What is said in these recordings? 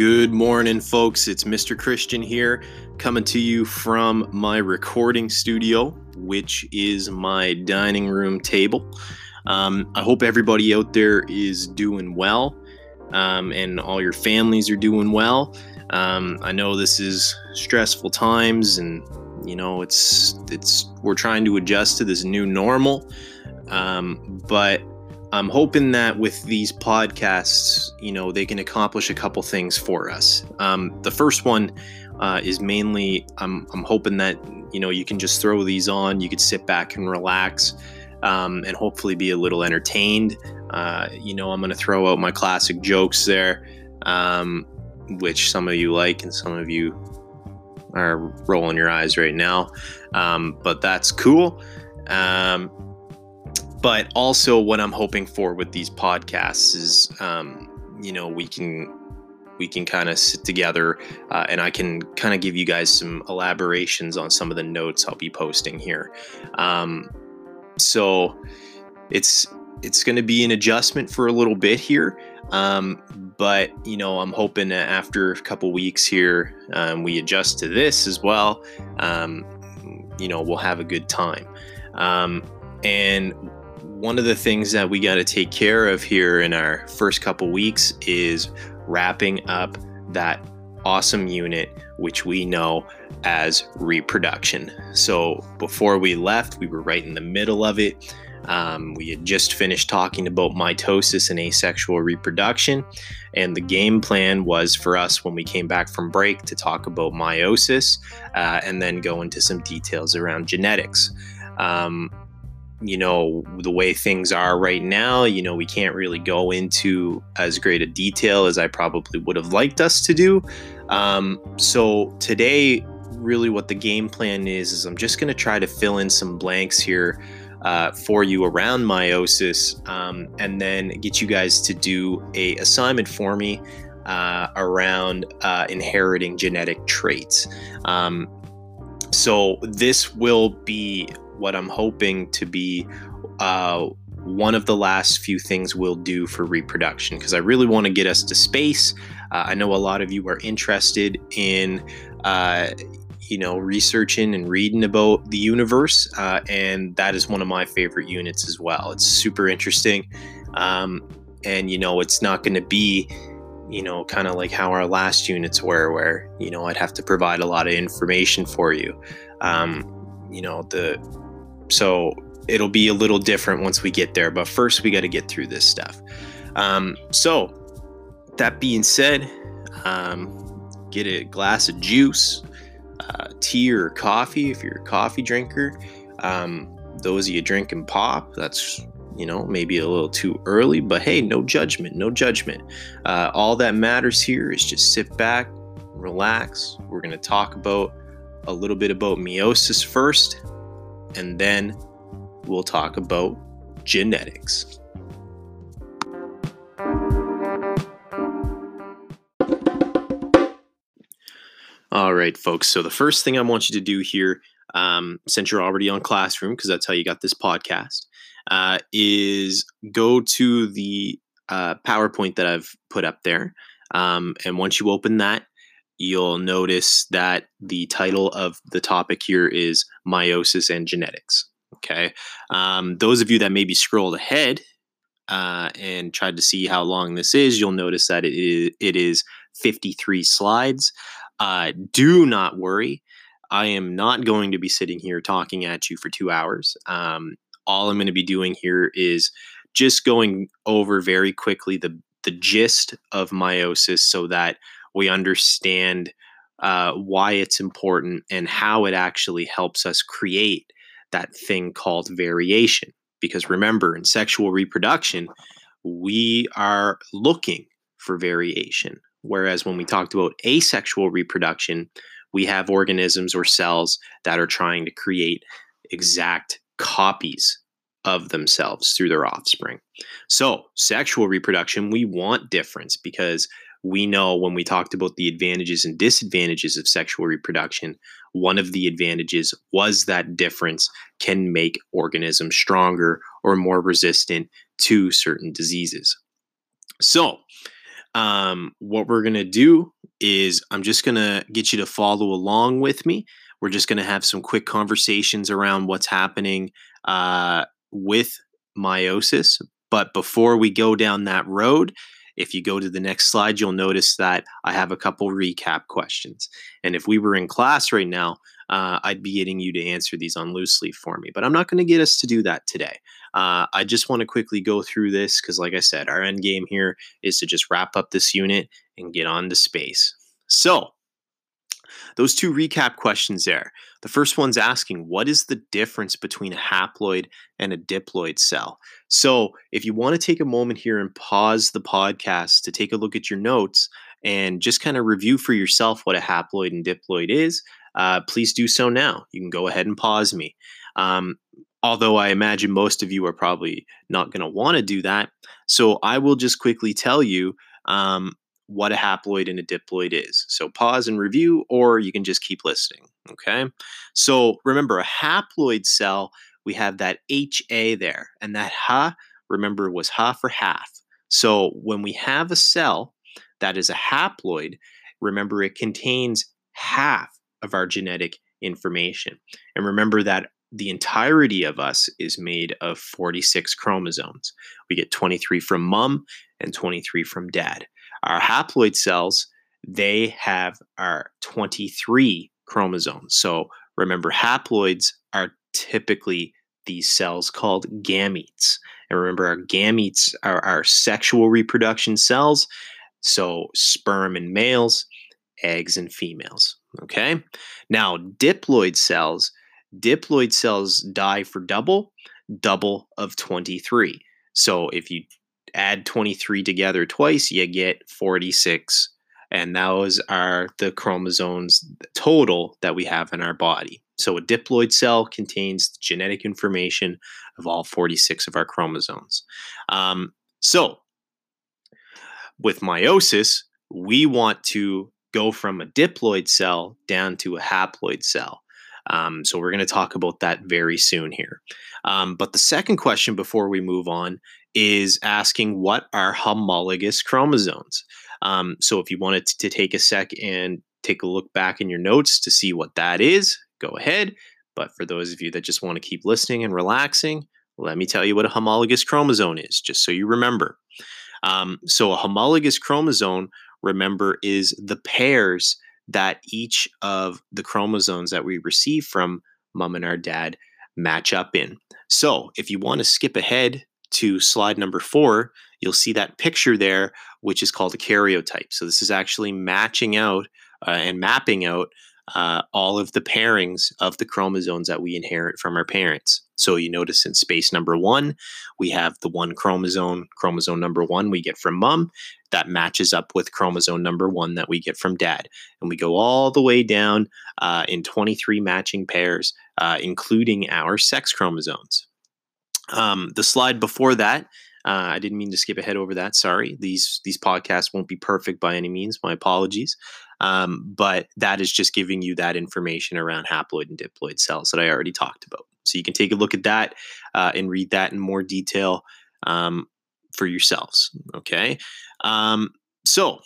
Good morning, folks. It's Mr. Christian here, coming to you from my recording studio, which is my dining room table. Um, I hope everybody out there is doing well um, and all your families are doing well. Um, I know this is stressful times and you know it's it's we're trying to adjust to this new normal um, but I'm hoping that with these podcasts, you know, they can accomplish a couple things for us. Um, the first one uh, is mainly I'm, I'm hoping that, you know, you can just throw these on, you could sit back and relax um, and hopefully be a little entertained. Uh, you know, I'm going to throw out my classic jokes there, um, which some of you like and some of you are rolling your eyes right now. Um, but that's cool. But also what i'm hoping for with these podcasts is um, you know we can we can kind of sit together uh, and i can kind of give you guys some elaborations on some of the notes i'll be posting here. Um, so it's it's going to be an adjustment for a little bit here um, but you know i'm hoping that after a couple weeks here um, we adjust to this as well um, you know we'll have a good time. Um, and one of the things that we got to take care of here in our first couple weeks is wrapping up that awesome unit which we know as reproduction. So before we left, we were right in the middle of it. Um, we had just finished talking about mitosis and asexual reproduction, and the game plan was for us when we came back from break to talk about meiosis uh, and then go into some details around genetics. Um, you know the way things are right now you know we can't really go into as great a detail as i probably would have liked us to do. Um, so today really what the game plan is is i'm just going to try to fill in some blanks here uh, for you around meiosis um, and then get you guys to do a assignment for me uh, around uh, inheriting genetic traits. Um, so this will be what I'm hoping to be uh, one of the last few things we'll do for reproduction because I really want to get us to space. Uh, I know a lot of you are interested in, uh, you know, researching and reading about the universe, uh, and that is one of my favorite units as well. It's super interesting, um, and you know, it's not going to be, you know, kind of like how our last units were, where you know I'd have to provide a lot of information for you. Um, you know, the so it'll be a little different once we get there. But first, we got to get through this stuff. Um, so, that being said, um, get a glass of juice, uh, tea or coffee if you're a coffee drinker. Um, those of you drinking pop, that's you know maybe a little too early, but hey, no judgment, no judgment. Uh, all that matters here is just sit back, relax. We're gonna talk about a little bit about meiosis first, and then we'll talk about genetics. All right, folks. So, the first thing I want you to do here, um, since you're already on Classroom, because that's how you got this podcast, uh, is go to the uh, PowerPoint that I've put up there. Um, and once you open that, you'll notice that the title of the topic here is meiosis and genetics. Okay. Um, those of you that maybe scrolled ahead uh, and tried to see how long this is, you'll notice that it is, it is 53 slides. Uh, do not worry. I am not going to be sitting here talking at you for two hours. Um, all I'm going to be doing here is just going over very quickly the the gist of meiosis so that we understand uh, why it's important and how it actually helps us create that thing called variation. Because remember, in sexual reproduction, we are looking for variation. Whereas when we talked about asexual reproduction, we have organisms or cells that are trying to create exact copies of themselves through their offspring. So, sexual reproduction, we want difference because we know when we talked about the advantages and disadvantages of sexual reproduction, one of the advantages was that difference can make organisms stronger or more resistant to certain diseases. So, um, what we're going to do is I'm just going to get you to follow along with me. We're just going to have some quick conversations around what's happening uh, with meiosis. But before we go down that road, if you go to the next slide, you'll notice that I have a couple recap questions. And if we were in class right now, uh, I'd be getting you to answer these on loose leaf for me. But I'm not going to get us to do that today. Uh, I just want to quickly go through this because, like I said, our end game here is to just wrap up this unit and get on to space. So, those two recap questions there. The first one's asking, what is the difference between a haploid and a diploid cell? So, if you want to take a moment here and pause the podcast to take a look at your notes and just kind of review for yourself what a haploid and diploid is, uh, please do so now. You can go ahead and pause me. Um, although I imagine most of you are probably not going to want to do that. So I will just quickly tell you um, what a haploid and a diploid is. So pause and review, or you can just keep listening. Okay. So remember, a haploid cell, we have that HA there, and that Ha, remember, was Ha for half. So when we have a cell that is a haploid, remember, it contains half of our genetic information. And remember that the entirety of us is made of 46 chromosomes. We get 23 from mom and 23 from dad. Our haploid cells, they have our 23 chromosomes. So remember, haploids are typically these cells called gametes. And remember, our gametes are our sexual reproduction cells. So sperm in males, eggs in females. Okay. Now, diploid cells, diploid cells die for double, double of 23. So if you add 23 together twice, you get 46. And those are the chromosomes total that we have in our body. So a diploid cell contains genetic information of all 46 of our chromosomes. Um, so with meiosis, we want to go from a diploid cell down to a haploid cell. Um, so we're going to talk about that very soon here. Um, but the second question before we move on is asking what are homologous chromosomes? Um, so if you wanted to take a sec and take a look back in your notes to see what that is, go ahead. But for those of you that just want to keep listening and relaxing, let me tell you what a homologous chromosome is, just so you remember. Um, so a homologous chromosome remember is the pairs that each of the chromosomes that we receive from mom and our dad match up in. So if you want to skip ahead to slide number four, you'll see that picture there, which is called a karyotype. So this is actually matching out uh, and mapping out uh, all of the pairings of the chromosomes that we inherit from our parents. So you notice in space number one, we have the one chromosome, chromosome number one we get from mom, that matches up with chromosome number one that we get from dad. And we go all the way down uh, in 23 matching pairs, uh, including our sex chromosomes. Um, the slide before that uh, I didn't mean to skip ahead over that. Sorry. These these podcasts won't be perfect by any means. My apologies. Um, but that is just giving you that information around haploid and diploid cells that I already talked about. So you can take a look at that uh, and read that in more detail um, for yourselves. Okay. Um, so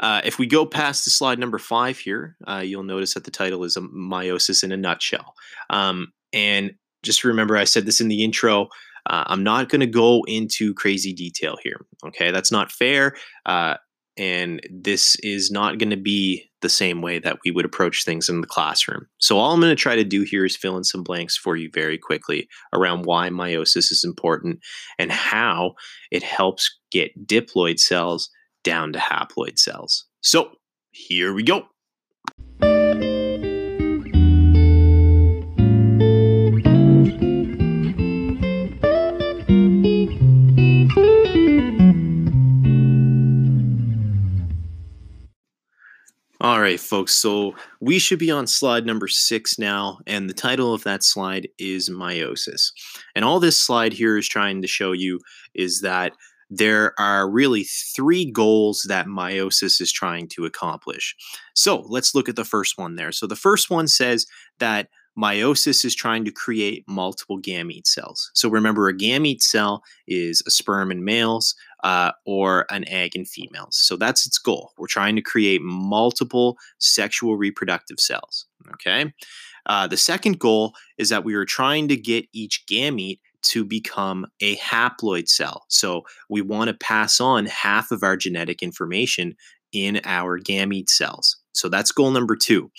uh, if we go past the slide number five here, uh, you'll notice that the title is a meiosis in a nutshell. Um, and just remember, I said this in the intro. Uh, I'm not going to go into crazy detail here. Okay, that's not fair. Uh, and this is not going to be the same way that we would approach things in the classroom. So, all I'm going to try to do here is fill in some blanks for you very quickly around why meiosis is important and how it helps get diploid cells down to haploid cells. So, here we go. All right, folks. So we should be on slide number six now, and the title of that slide is meiosis. And all this slide here is trying to show you is that there are really three goals that meiosis is trying to accomplish. So let's look at the first one there. So the first one says that meiosis is trying to create multiple gamete cells. So remember, a gamete cell is a sperm in males, uh, or an egg in females. So that's its goal. We're trying to create multiple sexual reproductive cells. Okay. Uh, the second goal is that we are trying to get each gamete to become a haploid cell. So we want to pass on half of our genetic information in our gamete cells. So that's goal number two.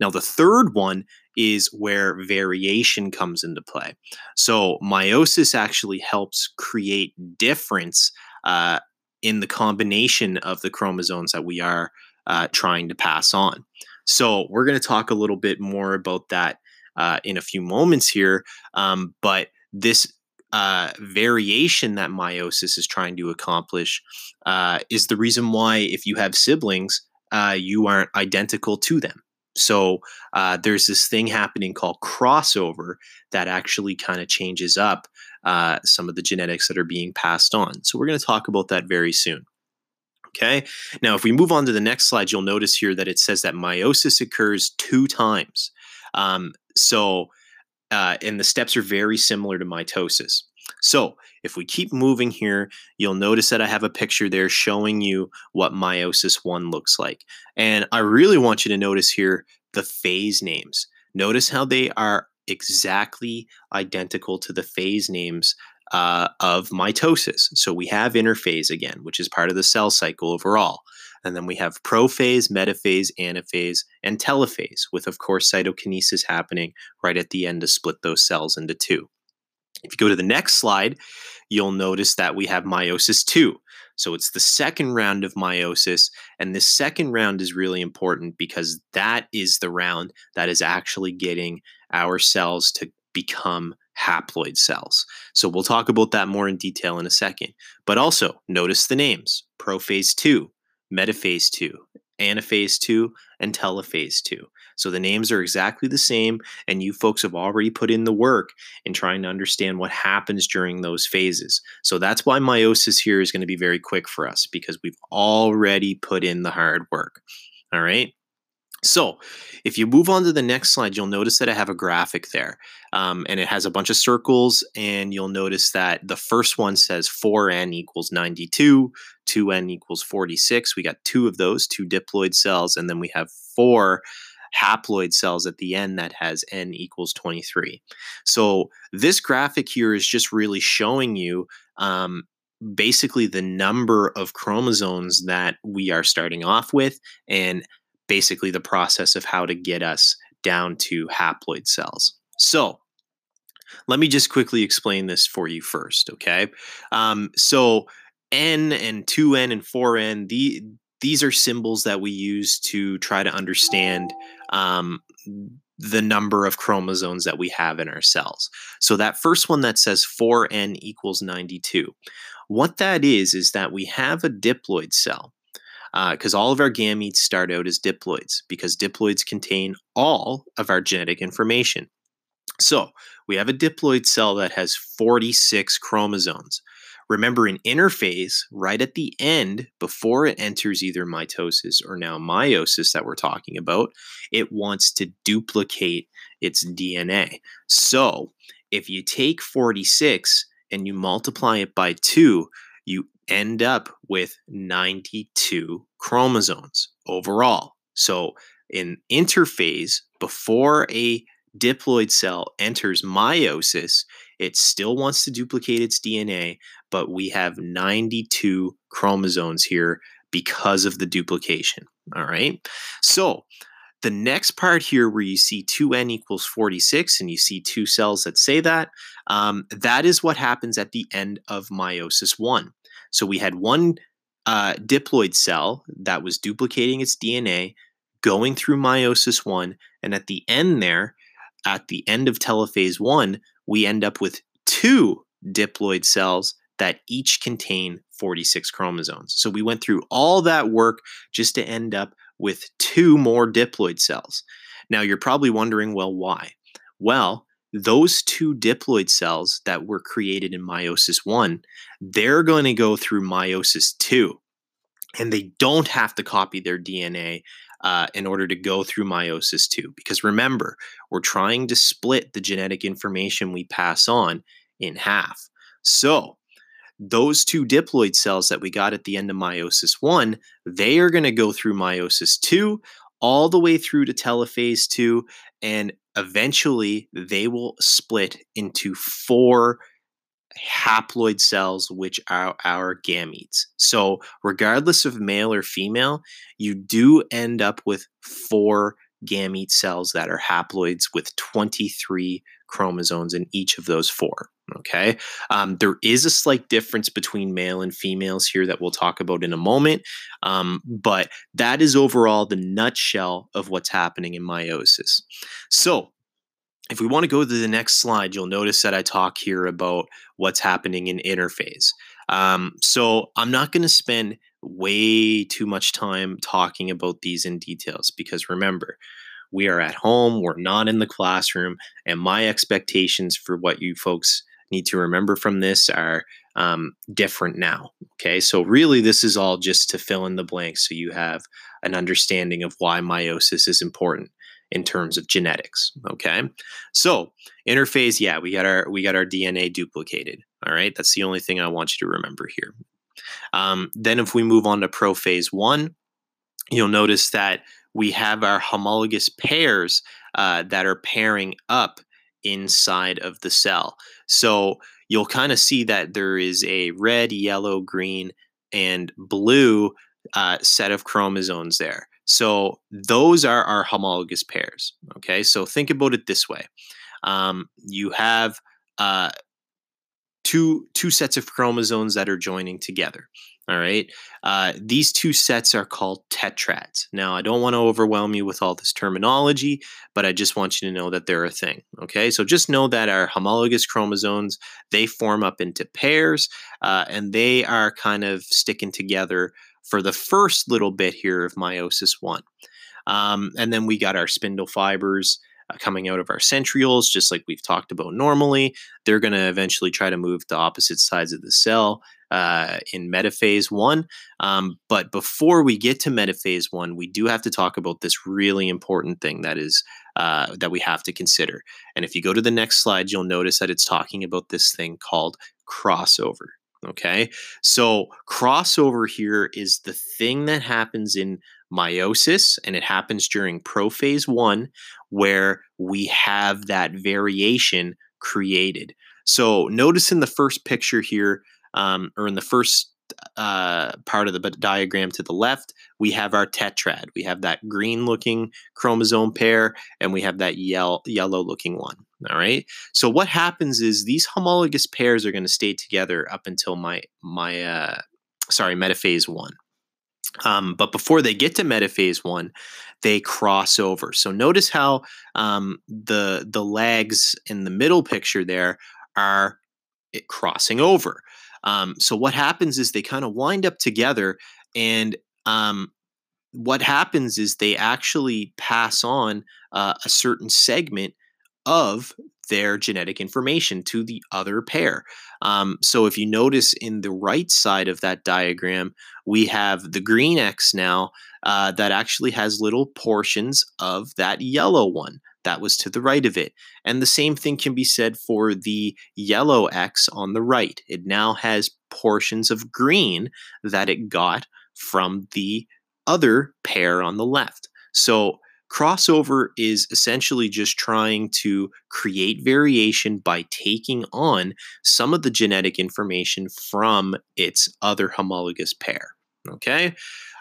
Now, the third one is where variation comes into play. So meiosis actually helps create difference uh, in the combination of the chromosomes that we are uh, trying to pass on. So we're going to talk a little bit more about that uh, in a few moments here. Um, but this uh, variation that meiosis is trying to accomplish uh, is the reason why, if you have siblings, uh, you aren't identical to them. So uh, there's this thing happening called crossover that actually kind of changes up uh, some of the genetics that are being passed on. So we're going to talk about that very soon. Okay. Now, if we move on to the next slide, you'll notice here that it says that meiosis occurs two times. Um, so, uh, and the steps are very similar to mitosis. So, if we keep moving here, you'll notice that I have a picture there showing you what meiosis 1 looks like. And I really want you to notice here the phase names. Notice how they are exactly identical to the phase names uh, of mitosis. So we have interphase again, which is part of the cell cycle overall. And then we have prophase, metaphase, anaphase, and telophase, with, of course, cytokinesis happening right at the end to split those cells into two. If you go to the next slide, you'll notice that we have meiosis 2. So it's the second round of meiosis. And this second round is really important because that is the round that is actually getting our cells to become haploid cells. So we'll talk about that more in detail in a second. But also notice the names prophase 2, metaphase 2, anaphase 2, and telophase 2. So the names are exactly the same, and you folks have already put in the work in trying to understand what happens during those phases. So that's why meiosis here is going to be very quick for us because we've already put in the hard work. All right. So, if you move on to the next slide, you'll notice that I have a graphic there. Um, and it has a bunch of circles. And you'll notice that the first one says 4n equals 92, 2n equals 46. We got two of those, two diploid cells. And then we have four haploid cells at the end that has n equals 23. So, this graphic here is just really showing you. Um, basically the number of chromosomes that we are starting off with and basically the process of how to get us down to haploid cells. So, let me just quickly explain this for you first, okay? Um, so, N and 2N and 4N, the, these are symbols that we use to try to understand um, the number of chromosomes that we have in our cells. So, that first one that says 4N equals 92, what that is, is that we have a diploid cell because uh, all of our gametes start out as diploids because diploids contain all of our genetic information. So we have a diploid cell that has 46 chromosomes. Remember, in interphase, right at the end, before it enters either mitosis or now meiosis that we're talking about, it wants to duplicate its DNA. So if you take 46 and you multiply it by 2, you end up with 92 chromosomes overall. So, in interphase, before a diploid cell enters meiosis, it still wants to duplicate its DNA, but we have 92 chromosomes here because of the duplication. All right. So, the next part here, where you see 2n equals 46, and you see two cells that say that, um, that is what happens at the end of meiosis 1. So we had one uh, diploid cell that was duplicating its DNA, going through meiosis one, and at the end there, at the end of telophase one, we end up with two diploid cells that each contain 46 chromosomes. So we went through all that work just to end up with two more diploid cells. Now you're probably wondering, well, why? Well, those two diploid cells that were created in meiosis 1, they're going to go through meiosis 2. And they don't have to copy their DNA uh, in order to go through meiosis 2. Because remember, we're trying to split the genetic information we pass on in half. So those two diploid cells that we got at the end of meiosis one, they are going to go through meiosis two, all the way through to telophase two, and eventually they will split into four haploid cells, which are our gametes. So, regardless of male or female, you do end up with four gamete cells that are haploids with 23 chromosomes in each of those four. Okay. Um, there is a slight difference between male and females here that we'll talk about in a moment. Um, but that is overall the nutshell of what's happening in meiosis. So, if we want to go to the next slide, you'll notice that I talk here about what's happening in interphase. Um, so I'm not going to spend way too much time talking about these in details because remember, we are at home, we're not in the classroom, and my expectations for what you folks need to remember from this are um, different now. Okay, so really, this is all just to fill in the blanks so you have an understanding of why meiosis is important in terms of genetics. Okay, so interphase, yeah, we got our we got our DNA duplicated. All right, that's the only thing I want you to remember here. Um, then, if we move on to prophase one, you'll notice that we have our homologous pairs uh, that are pairing up inside of the cell. So you'll kind of see that there is a red, yellow, green, and blue uh, set of chromosomes there. So those are our homologous pairs. Okay, so think about it this way: um, you have uh, two two sets of chromosomes that are joining together. All right. Uh, these two sets are called tetrads. Now, I don't want to overwhelm you with all this terminology, but I just want you to know that they're a thing. Okay. So just know that our homologous chromosomes, they form up into pairs uh, and they are kind of sticking together for the first little bit here of meiosis one. Um, and then we got our spindle fibers uh, coming out of our centrioles, just like we've talked about normally. They're going to eventually try to move to opposite sides of the cell uh, in metaphase one. Um, but before we get to metaphase one, we do have to talk about this really important thing that is uh, that we have to consider. And if you go to the next slide, you'll notice that it's talking about this thing called crossover. Okay, so crossover here is the thing that happens in meiosis, and it happens during prophase one, where we have that variation created. So notice in the first picture here, um, or in the first uh, part of the diagram to the left, we have our tetrad. We have that green looking chromosome pair, and we have that yellow looking one. All right. So what happens is these homologous pairs are going to stay together up until my my uh, sorry metaphase one. Um, but before they get to metaphase one, they cross over. So notice how um, the the legs in the middle picture there are crossing over. Um, so what happens is they kind of wind up together, and um, what happens is they actually pass on uh, a certain segment of their genetic information to the other pair. Um, so if you notice in the right side of that diagram, we have the green X now uh, that actually has little portions of that yellow one that was to the right of it. And the same thing can be said for the yellow X on the right. It now has portions of green that it got from the other pair on the left. So Crossover is essentially just trying to create variation by taking on some of the genetic information from its other homologous pair. Okay,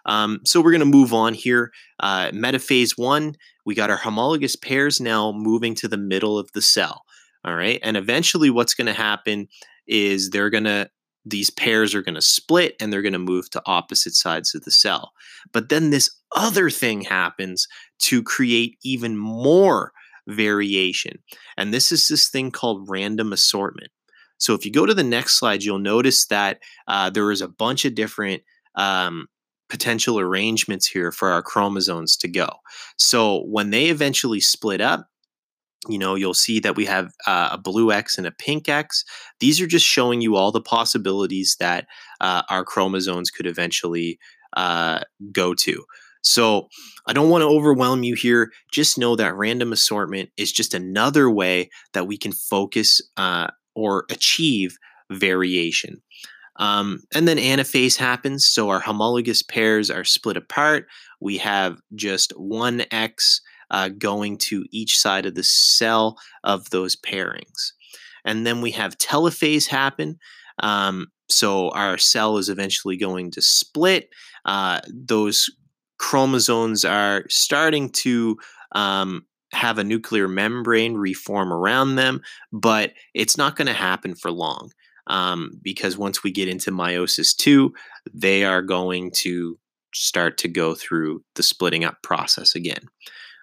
um, so we're going to move on here. Uh, metaphase one, we got our homologous pairs now moving to the middle of the cell. All right, and eventually what's going to happen is they're going to these pairs are going to split and they're going to move to opposite sides of the cell. But then this other thing happens to create even more variation. And this is this thing called random assortment. So if you go to the next slide, you'll notice that uh, there is a bunch of different um, potential arrangements here for our chromosomes to go. So when they eventually split up, you know, you'll see that we have uh, a blue X and a pink X. These are just showing you all the possibilities that uh, our chromosomes could eventually uh, go to. So I don't want to overwhelm you here. Just know that random assortment is just another way that we can focus uh, or achieve variation. Um, and then anaphase happens. So our homologous pairs are split apart. We have just one X uh, going to each side of the cell of those pairings. And then we have telophase happen. Um, so our cell is eventually going to split. Uh, those chromosomes are starting to um, have a nuclear membrane reform around them, but it's not going to happen for long um, because once we get into meiosis two, they are going to start to go through the splitting up process again.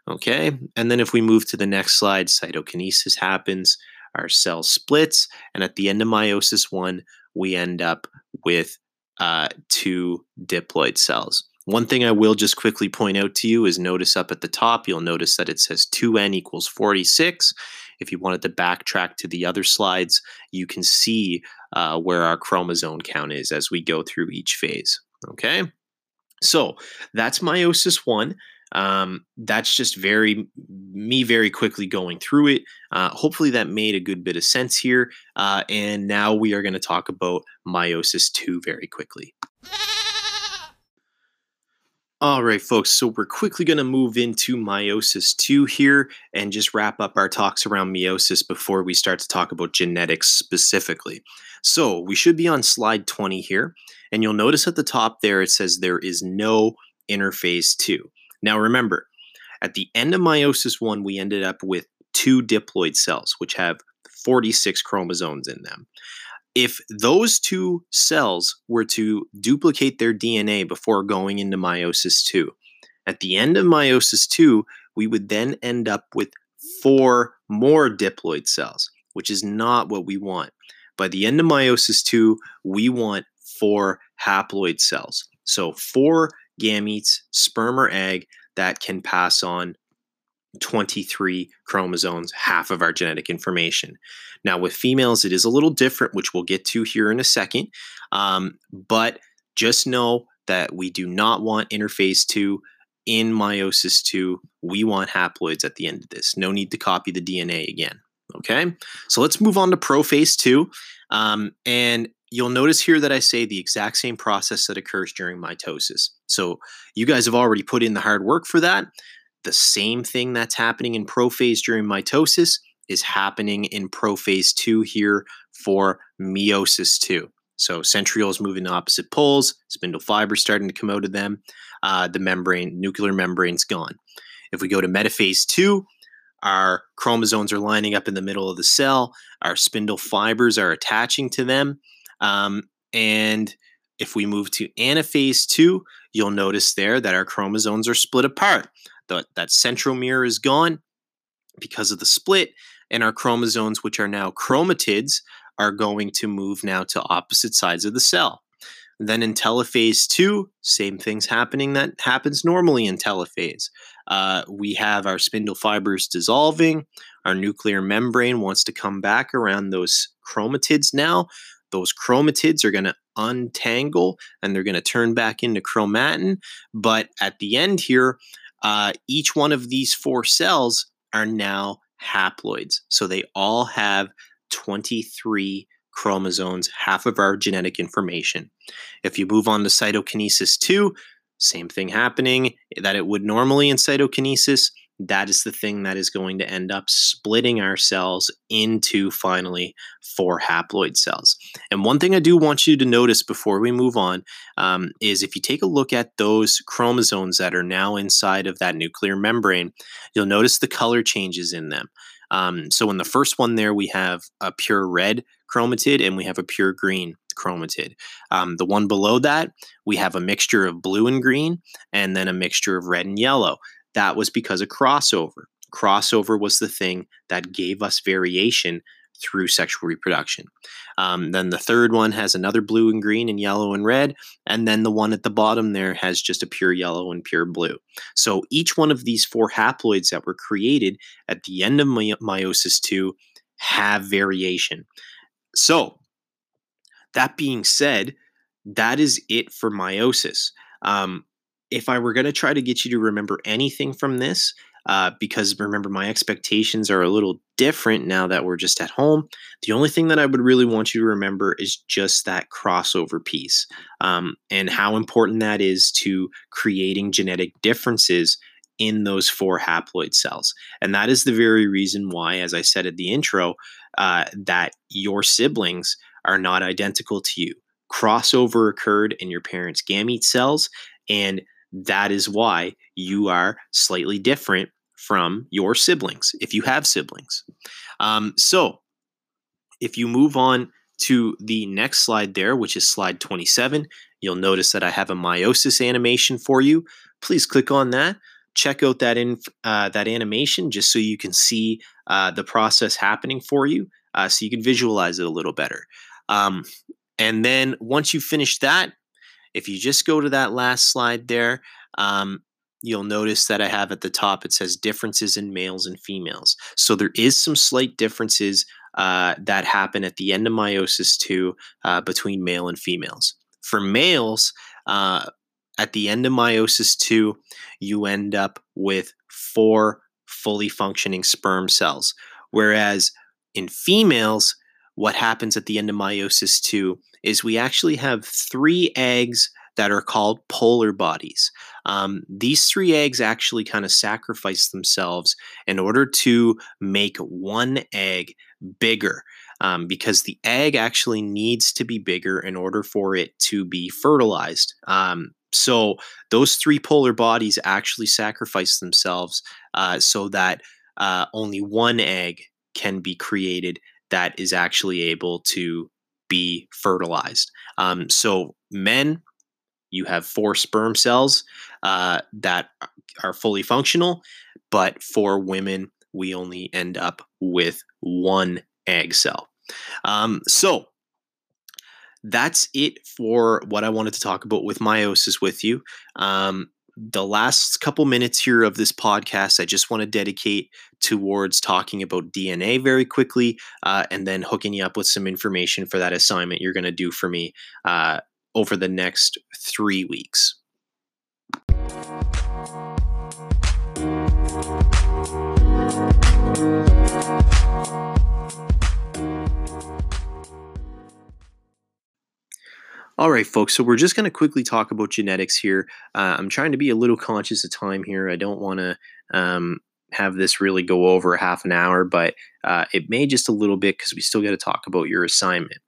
Okay, and then if we move to the next slide, cytokinesis happens, our cell splits, and at the end of meiosis one, we end up with uh, two diploid cells. One thing I will just quickly point out to you is notice up at the top, you'll notice that it says 2n equals 46. If you wanted to backtrack to the other slides, you can see uh, where our chromosome count is as we go through each phase. Okay, so that's meiosis one. Um, that's just very me very quickly going through it. Uh, hopefully that made a good bit of sense here. Uh, and now we are going to talk about meiosis two very quickly. All right, folks. So we're quickly going to move into meiosis two here and just wrap up our talks around meiosis before we start to talk about genetics specifically. So we should be on slide 20 here. And you'll notice at the top there it says there is no interphase two. Now remember, at the end of meiosis one, we ended up with two diploid cells, which have 46 chromosomes in them if those two cells were to duplicate their DNA before going into meiosis 2, at the end of meiosis 2, we would then end up with four more diploid cells, which is not what we want. By the end of meiosis 2, we want four haploid cells. So, four gametes, sperm or egg, that can pass on 23 chromosomes, half of our genetic information. Now, with females, it is a little different, which we'll get to here in a second. Um, but just know that we do not want interphase 2 in meiosis 2. We want haploids at the end of this. No need to copy the DNA again. Okay, so let's move on to prophase 2. Um, and you'll notice here that I say the exact same process that occurs during mitosis. So you guys have already put in the hard work for that the same thing that's happening in prophase during mitosis is happening in prophase 2 here for meiosis 2. So centrioles moving to opposite poles, spindle fibers starting to come out of them, uh, the membrane, nuclear membrane's gone. If we go to metaphase 2, our chromosomes are lining up in the middle of the cell, our spindle fibers are attaching to them, um, and if we move to anaphase 2, you'll notice there that our chromosomes are split apart that mirror is gone because of the split, and our chromosomes, which are now chromatids, are going to move now to opposite sides of the cell. Then in telophase two, same things happening that happens normally in telophase. Uh, we have our spindle fibers dissolving. Our nuclear membrane wants to come back around those chromatids now. Those chromatids are going to untangle and they're going to turn back into chromatin. But at the end here, uh, each one of these four cells are now haploids. So they all have 23 chromosomes, half of our genetic information. If you move on to cytokinesis 2, same thing happening that it would normally in cytokinesis that is the thing that is going to end up splitting our cells into finally four haploid cells. And one thing I do want you to notice before we move on um, is if you take a look at those chromosomes that are now inside of that nuclear membrane, you'll notice the color changes in them. Um, so in the first one there, we have a pure red chromatid and we have a pure green chromatid. Um, the one below that, we have a mixture of blue and green and then a mixture of red and yellow that was because of crossover. Crossover was the thing that gave us variation through sexual reproduction. Um, then the third one has another blue and green and yellow and red. And then the one at the bottom there has just a pure yellow and pure blue. So each one of these four haploids that were created at the end of meiosis 2 have variation. So, that being said, that is it for meiosis. Um, if I were going to try to get you to remember anything from this, uh, because remember, my expectations are a little different now that we're just at home. The only thing that I would really want you to remember is just that crossover piece um, and how important that is to creating genetic differences in those four haploid cells. And that is the very reason why, as I said at the intro, uh, that your siblings are not identical to you. Crossover occurred in your parents' gamete cells, and that is why you are slightly different from your siblings, if you have siblings. Um, so, if you move on to the next slide there, which is slide 27, you'll notice that I have a meiosis animation for you. Please click on that. Check out that in uh, that animation just so you can see uh, the process happening for you, uh, so you can visualize it a little better. Um, and then once you finish that, if you just go to that last slide there, um, you'll notice that I have at the top it says differences in males and females. So there is some slight differences uh, that happen at the end of meiosis two uh, between male and females. For males, uh, at the end of meiosis two, you end up with four fully functioning sperm cells, whereas in females, what happens at the end of meiosis two is we actually have three eggs that are called polar bodies. Um, these three eggs actually kind of sacrifice themselves in order to make one egg bigger. Um, because the egg actually needs to be bigger in order for it to be fertilized. Um, so those three polar bodies actually sacrifice themselves uh, so that uh, only one egg can be created that is actually able to be fertilized. Um, so men you have four sperm cells uh, that are fully functional, but for women, we only end up with one egg cell. Um, so that's it for what I wanted to talk about with meiosis with you. Um, the last couple minutes here of this podcast, I just want to dedicate towards talking about DNA very quickly uh, and then hooking you up with some information for that assignment you're going to do for me uh, over the next three weeks. All right, folks. So we're just going to quickly talk about genetics here. Uh, I'm trying to be a little conscious of time here. I don't want to um, have this really go over half an hour, but uh, it may just a little bit because we still got to talk about your assignment.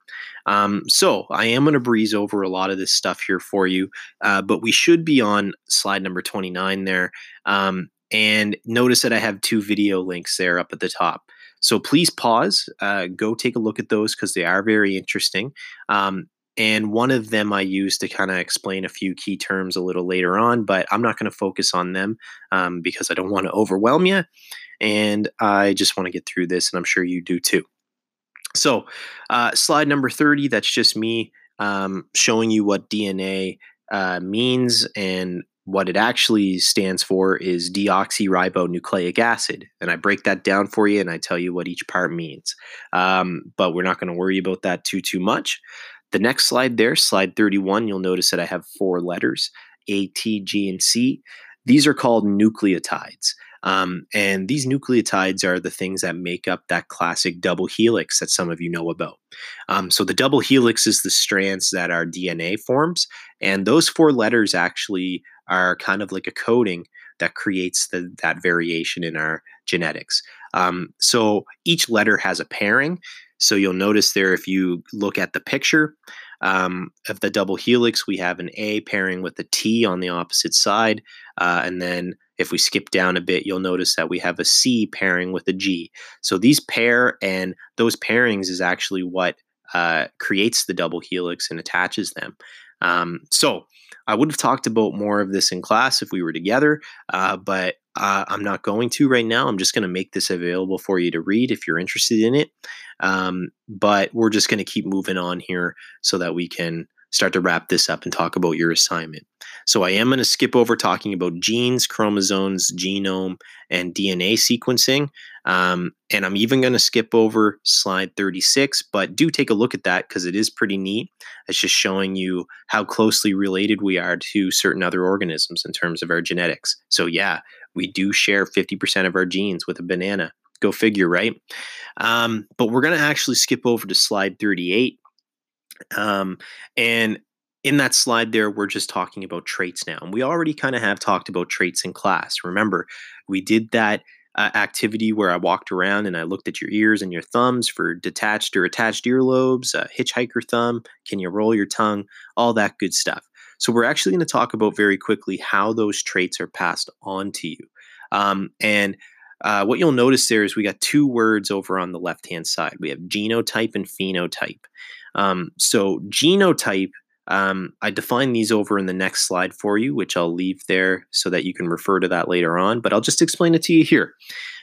Um, so I am going to breeze over a lot of this stuff here for you, uh, but we should be on slide number 29 there. Um, and notice that I have two video links there up at the top. So please pause, uh, go take a look at those because they are very interesting. Um, and one of them I use to kind of explain a few key terms a little later on, but I'm not going to focus on them um, because I don't want to overwhelm you. And I just want to get through this, and I'm sure you do too. So, uh, slide number 30, that's just me um, showing you what DNA uh, means and what it actually stands for is deoxyribonucleic acid. And I break that down for you and I tell you what each part means. Um, but we're not going to worry about that too, too much. The next slide there, slide 31, you'll notice that I have four letters A, T, G, and C. These are called nucleotides. Um, and these nucleotides are the things that make up that classic double helix that some of you know about. Um, so the double helix is the strands that our DNA forms, and those four letters actually are kind of like a coding that creates the, that variation in our genetics. Um, so each letter has a pairing. So you'll notice there if you look at the picture, um, of the double helix, we have an A pairing with a T on the opposite side. Uh, and then if we skip down a bit, you'll notice that we have a C pairing with a G. So these pair, and those pairings is actually what uh, creates the double helix and attaches them. Um, so I would have talked about more of this in class if we were together, uh, but uh, I'm not going to right now. I'm just going to make this available for you to read if you're interested in it. Um, but we're just going to keep moving on here so that we can start to wrap this up and talk about your assignment. So I am going to skip over talking about genes, chromosomes, genome, and DNA sequencing. Um, and I'm even going to skip over slide 36, but do take a look at that because it is pretty neat. It's just showing you how closely related we are to certain other organisms in terms of our genetics. So, yeah, we do share 50% of our genes with a banana. Go figure, right? Um, but we're going to actually skip over to slide 38. Um, and in that slide there, we're just talking about traits now. And we already kind of have talked about traits in class. Remember, we did that uh, activity where I walked around and I looked at your ears and your thumbs for detached or attached earlobes, uh, hitchhiker thumb, can you roll your tongue, all that good stuff. So, we're actually going to talk about very quickly how those traits are passed on to you. Um, and uh, what you'll notice there is we got two words over on the left hand side. We have genotype and phenotype. Um, so, genotype um, I define these over in the next slide for you, which I'll leave there so that you can refer to that later on, but I'll just explain it to you here.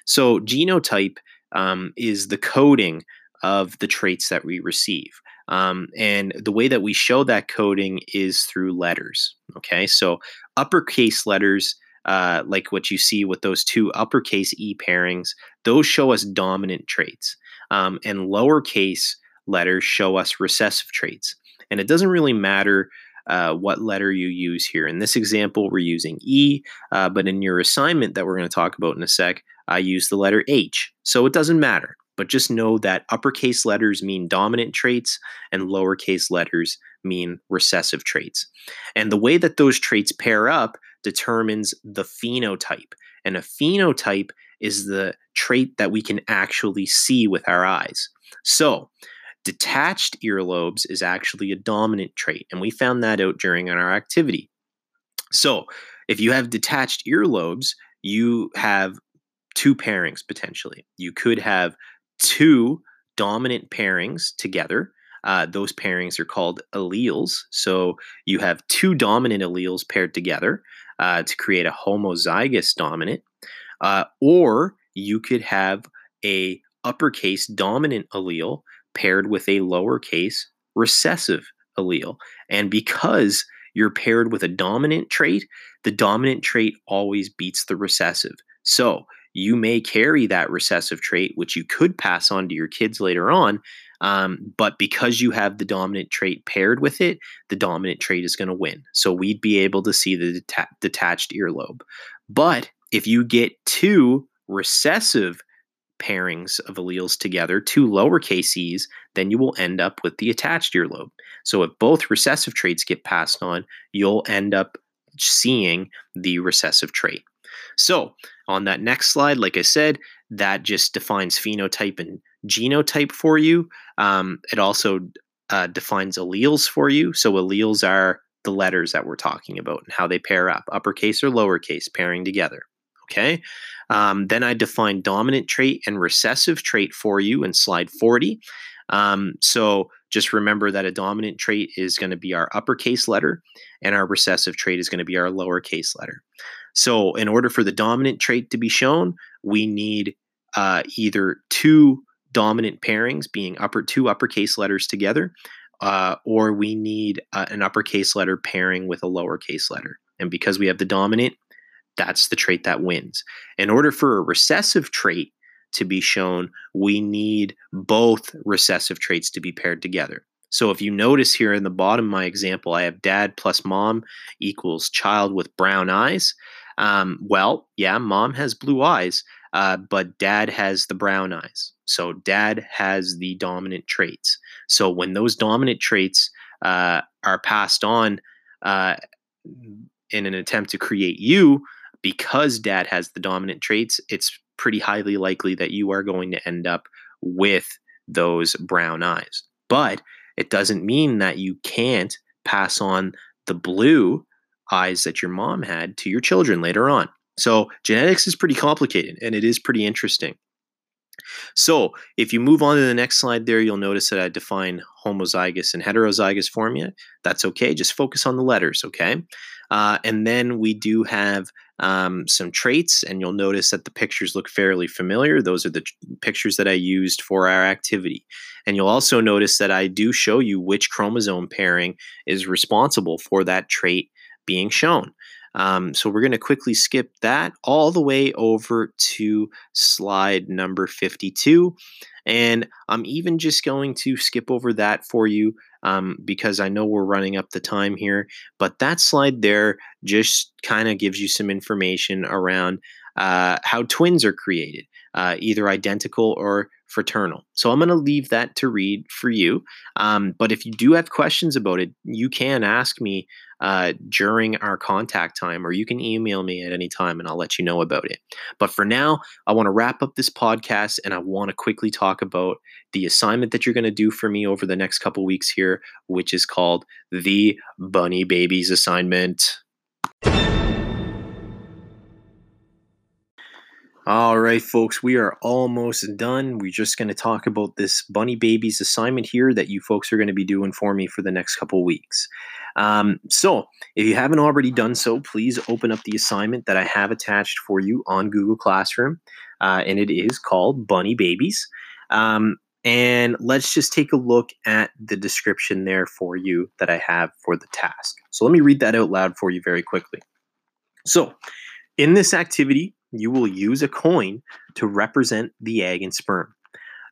So, genotype um, is the coding of the traits that we receive. Um, and the way that we show that coding is through letters. Okay, so uppercase letters, uh, like what you see with those two uppercase E pairings, those show us dominant traits. Um, and lowercase letters show us recessive traits. And it doesn't really matter uh, what letter you use here. In this example, we're using E, uh, but in your assignment that we're going to talk about in a sec, I use the letter H. So it doesn't matter, but just know that uppercase letters mean dominant traits and lowercase letters mean recessive traits. And the way that those traits pair up determines the phenotype. And a phenotype is the trait that we can actually see with our eyes. So, Detached earlobes is actually a dominant trait, and we found that out during our activity. So, if you have detached earlobes, you have two pairings potentially. You could have two dominant pairings together. Uh, those pairings are called alleles. So you have two dominant alleles paired together uh, to create a homozygous dominant, uh, or you could have a uppercase dominant allele paired with a lowercase recessive allele. And because you're paired with a dominant trait, the dominant trait always beats the recessive. So you may carry that recessive trait, which you could pass on to your kids later on. Um, but because you have the dominant trait paired with it, the dominant trait is going to win. So we'd be able to see the deta- detached earlobe. But if you get two recessive pairings of alleles together, two lowercase e's, then you will end up with the attached earlobe. So if both recessive traits get passed on, you'll end up seeing the recessive trait. So on that next slide, like I said, that just defines phenotype and genotype for you. Um, it also uh, defines alleles for you. So alleles are the letters that we're talking about and how they pair up, uppercase or lowercase pairing together. Okay. Um, then I define dominant trait and recessive trait for you in slide 40. Um, so just remember that a dominant trait is going to be our uppercase letter and our recessive trait is going to be our lowercase letter. So in order for the dominant trait to be shown, we need uh, either two dominant pairings being upper two uppercase letters together, uh, or we need uh, an uppercase letter pairing with a lowercase letter. And because we have the dominant, that's the trait that wins. In order for a recessive trait to be shown, we need both recessive traits to be paired together. So if you notice here in the bottom my example, I have dad plus mom equals child with brown eyes. Um, well, yeah, mom has blue eyes, uh, but dad has the brown eyes. So dad has the dominant traits. So when those dominant traits uh, are passed on uh, in an attempt to create you, because dad has the dominant traits, it's pretty highly likely that you are going to end up with those brown eyes. But it doesn't mean that you can't pass on the blue eyes that your mom had to your children later on. So genetics is pretty complicated and it is pretty interesting. So if you move on to the next slide there, you'll notice that I define homozygous and heterozygous formula. That's okay. Just focus on the letters, okay? Uh, and then we do have um, some traits, and you'll notice that the pictures look fairly familiar. Those are the t- pictures that I used for our activity. And you'll also notice that I do show you which chromosome pairing is responsible for that trait being shown. Um, so we're going to quickly skip that all the way over to slide number 52. And I'm even just going to skip over that for you um, because I know we're running up the time here. But that slide there just kind of gives you some information around uh, how twins are created, uh, either identical or fraternal. So I'm going to leave that to read for you. Um, but if you do have questions about it, you can ask me uh, during our contact time, or you can email me at any time and I'll let you know about it. But for now, I want to wrap up this podcast and I want to quickly talk about the assignment that you're going to do for me over the next couple weeks here, which is called the Bunny Babies assignment. All right, folks, we are almost done. We're just going to talk about this Bunny Babies assignment here that you folks are going to be doing for me for the next couple weeks. Um, so, if you haven't already done so, please open up the assignment that I have attached for you on Google Classroom, uh, and it is called Bunny Babies. Um, and let's just take a look at the description there for you that I have for the task. So, let me read that out loud for you very quickly. So, in this activity, you will use a coin to represent the egg and sperm.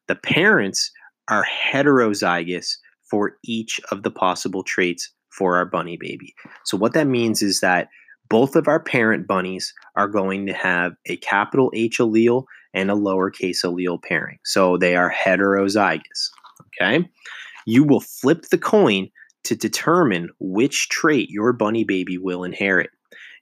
The parents are heterozygous for each of the possible traits for our bunny baby. So, what that means is that both of our parent bunnies are going to have a capital H allele and a lowercase allele pairing. So, they are heterozygous. Okay. You will flip the coin to determine which trait your bunny baby will inherit.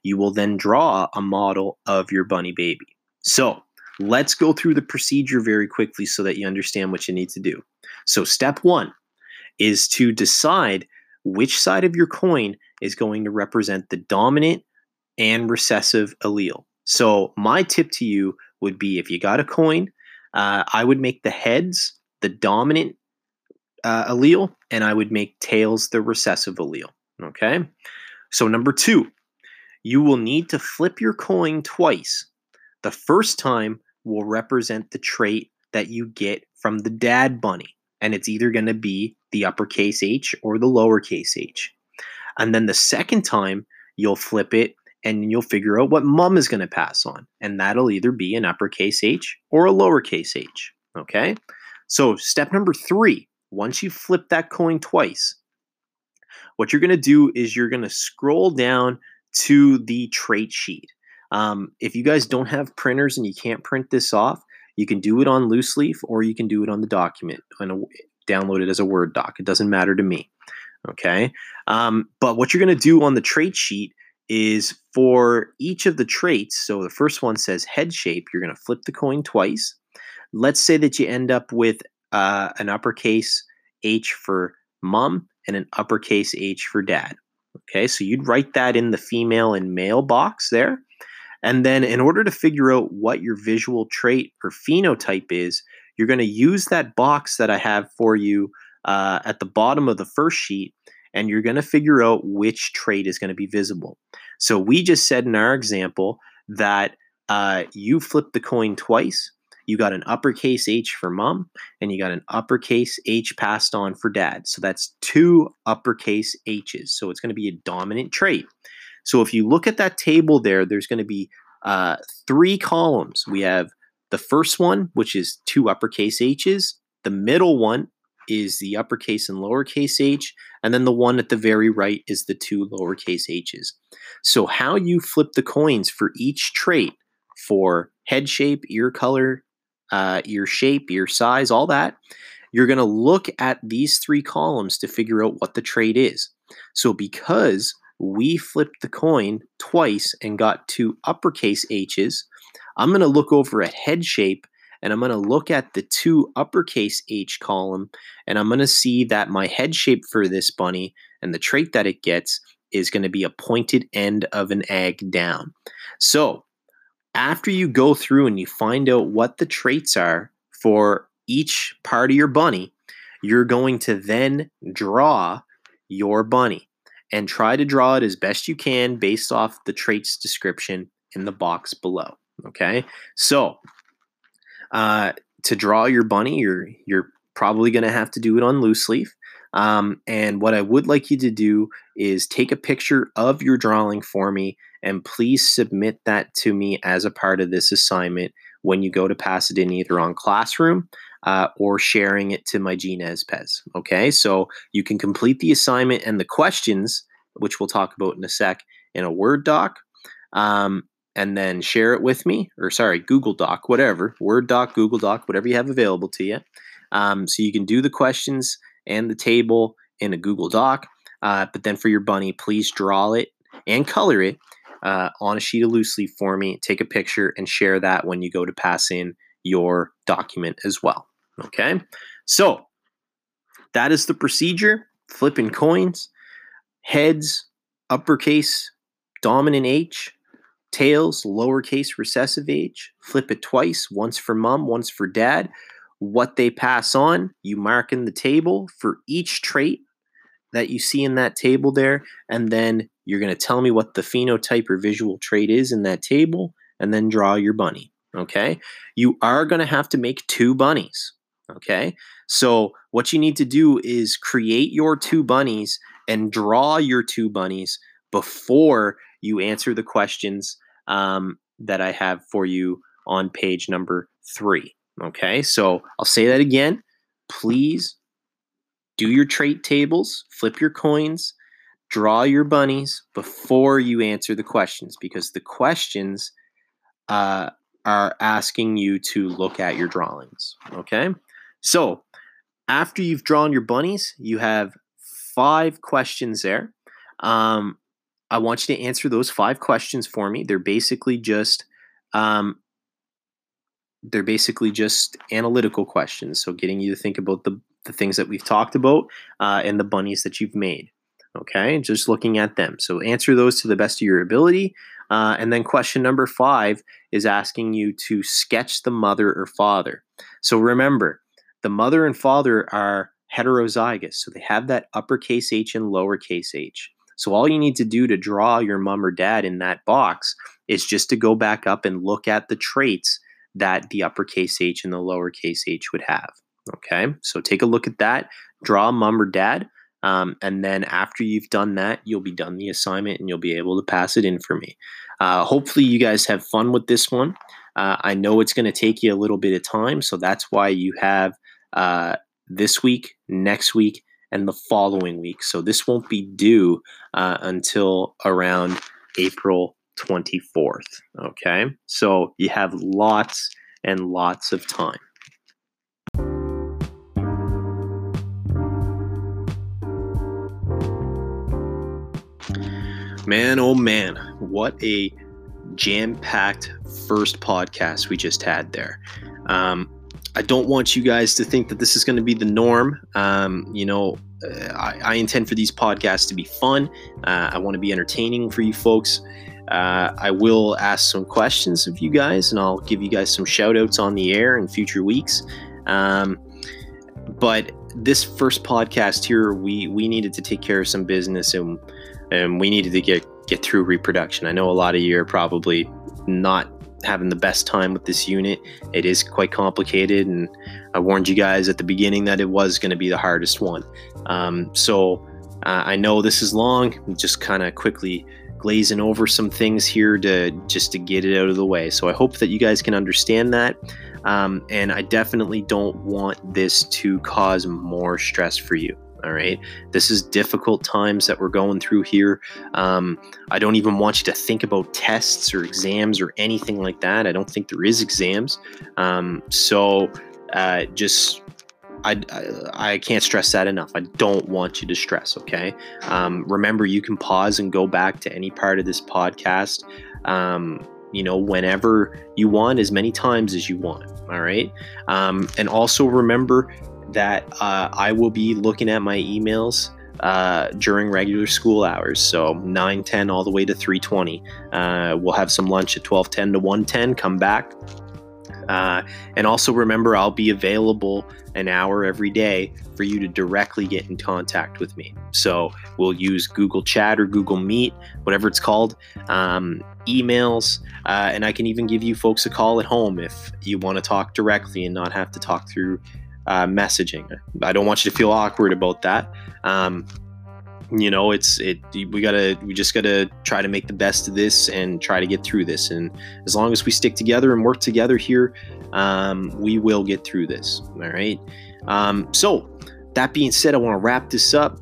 You will then draw a model of your bunny baby. So let's go through the procedure very quickly so that you understand what you need to do. So, step one is to decide which side of your coin is going to represent the dominant and recessive allele. So, my tip to you would be if you got a coin, uh, I would make the heads the dominant uh, allele, and I would make tails the recessive allele. Okay. So, number two, you will need to flip your coin twice. The first time will represent the trait that you get from the dad bunny, and it's either going to be the uppercase H or the lowercase h. And then the second time, you'll flip it and you'll figure out what mom is going to pass on, and that'll either be an uppercase H or a lowercase h. Okay? So, step number three once you flip that coin twice, what you're going to do is you're going to scroll down to the trait sheet. Um, if you guys don't have printers and you can't print this off, you can do it on loose leaf or you can do it on the document and download it as a Word doc. It doesn't matter to me. Okay. Um, but what you're going to do on the trait sheet is for each of the traits. So the first one says head shape. You're going to flip the coin twice. Let's say that you end up with uh, an uppercase H for mom and an uppercase H for dad. Okay, so you'd write that in the female and male box there. And then, in order to figure out what your visual trait or phenotype is, you're going to use that box that I have for you uh, at the bottom of the first sheet, and you're going to figure out which trait is going to be visible. So, we just said in our example that uh, you flip the coin twice you got an uppercase H for mom, and you got an uppercase H passed on for dad. So that's two uppercase H's. So it's going to be a dominant trait. So if you look at that table there, there's going to be uh, three columns. We have the first one, which is two uppercase H's. The middle one is the uppercase and lowercase h, and then the one at the very right is the two lowercase h's. So, how you flip the coins for each trait for head shape, ear color, uh, your shape, your size, all that, you're going to look at these three columns to figure out what the trait is. So because we flipped the coin twice and got two uppercase H's, I'm going to look over at head shape and I'm going to look at the two uppercase H column and I'm going to see that my head shape for this bunny and the trait that it gets is going to be a pointed end of an egg down. So after you go through and you find out what the traits are for each part of your bunny, you're going to then draw your bunny and try to draw it as best you can based off the traits description in the box below. Okay, so uh, to draw your bunny, you're you're probably going to have to do it on loose leaf. Um, and what I would like you to do is take a picture of your drawing for me and please submit that to me as a part of this assignment when you go to pass it in either on Classroom uh, or sharing it to my Gnes Pez. Okay, so you can complete the assignment and the questions, which we'll talk about in a sec, in a Word doc. Um, and then share it with me, or sorry, Google Doc, whatever, Word doc, Google Doc, whatever you have available to you. Um, so you can do the questions and the table in a Google Doc. Uh, but then for your bunny, please draw it and color it uh, on a sheet of loose leaf for me. Take a picture and share that when you go to pass in your document as well. Okay, so that is the procedure. Flipping coins, heads, uppercase, dominant H, tails, lowercase recessive H. Flip it twice, once for mom, once for dad. What they pass on, you mark in the table for each trait that you see in that table there, and then you're going to tell me what the phenotype or visual trait is in that table, and then draw your bunny. Okay. You are going to have to make two bunnies. Okay. So, what you need to do is create your two bunnies and draw your two bunnies before you answer the questions um, that I have for you on page number three. Okay. So, I'll say that again. Please do your trait tables, flip your coins, draw your bunnies before you answer the questions because the questions uh, are asking you to look at your drawings. Okay. So after you've drawn your bunnies, you have five questions there. Um, I want you to answer those five questions for me. They're basically just um, they're basically just analytical questions. So getting you to think about the the things that we've talked about uh, and the bunnies that you've made. Okay, just looking at them. So answer those to the best of your ability. Uh, and then question number five is asking you to sketch the mother or father. So remember, the mother and father are heterozygous, so they have that uppercase H and lowercase h. So all you need to do to draw your mom or dad in that box is just to go back up and look at the traits that the uppercase H and the lowercase h would have. Okay, so take a look at that, draw mom or dad, um, and then after you've done that, you'll be done the assignment and you'll be able to pass it in for me. Uh, hopefully, you guys have fun with this one. Uh, I know it's going to take you a little bit of time, so that's why you have uh, this week, next week, and the following week. So this won't be due uh, until around April 24th. Okay, so you have lots and lots of time. Man, oh man, what a jam packed first podcast we just had there. Um, I don't want you guys to think that this is going to be the norm. Um, you know, uh, I, I, intend for these podcasts to be fun. Uh, I want to be entertaining for you folks. Uh, I will ask some questions of you guys and I'll give you guys some shout outs on the air in future weeks. Um, but this first podcast here, we, we needed to take care of some business and and we needed to get get through reproduction. I know a lot of you are probably not having the best time with this unit. It is quite complicated, and I warned you guys at the beginning that it was going to be the hardest one. Um, so uh, I know this is long. I'm just kind of quickly glazing over some things here to just to get it out of the way. So I hope that you guys can understand that. Um, and I definitely don't want this to cause more stress for you. All right. This is difficult times that we're going through here. Um, I don't even want you to think about tests or exams or anything like that. I don't think there is exams. Um, so uh, just I, I, I, can't stress that enough. I don't want you to stress, okay? Um, remember, you can pause and go back to any part of this podcast, um, you know, whenever you want, as many times as you want, all right? Um, and also remember that uh, I will be looking at my emails uh, during regular school hours. So 9, 10 all the way to 320. Uh, we'll have some lunch at 12, 10 to 110. Come back. Uh, and also remember, I'll be available an hour every day for you to directly get in contact with me. So we'll use Google Chat or Google Meet, whatever it's called, um, emails, uh, and I can even give you folks a call at home if you want to talk directly and not have to talk through uh, messaging. I don't want you to feel awkward about that. Um, you know it's it we gotta we just gotta try to make the best of this and try to get through this. And as long as we stick together and work together here um, we will get through this. All right? Um, so that being said i want to wrap this up.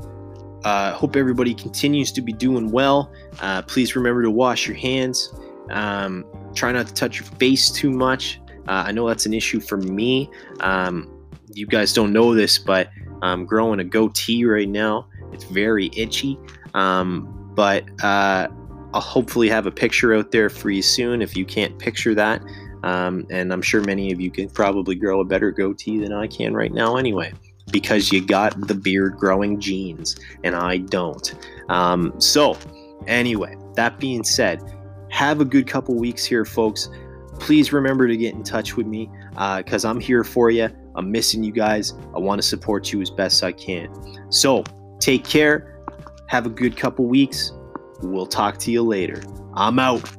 Uh, hope everybody continues to be doing well. Uh, please remember to wash your hands. Um, try not to touch your face too much. Uh, i know that's an issue for me. Um, you guys don't know this but i'm growing a goatee right now it's very itchy. Um, but uh, I'll hopefully have a picture out there for you soon if you can't picture that. Um, and I'm sure many of you can probably grow a better goatee than I can right now anyway, because you got the beard growing genes and I don't. Um, so, anyway, that being said, have a good couple weeks here, folks. Please remember to get in touch with me because uh, I'm here for you. I'm missing you guys. I want to support you as best I can. So, Take care. Have a good couple weeks. We'll talk to you later. I'm out.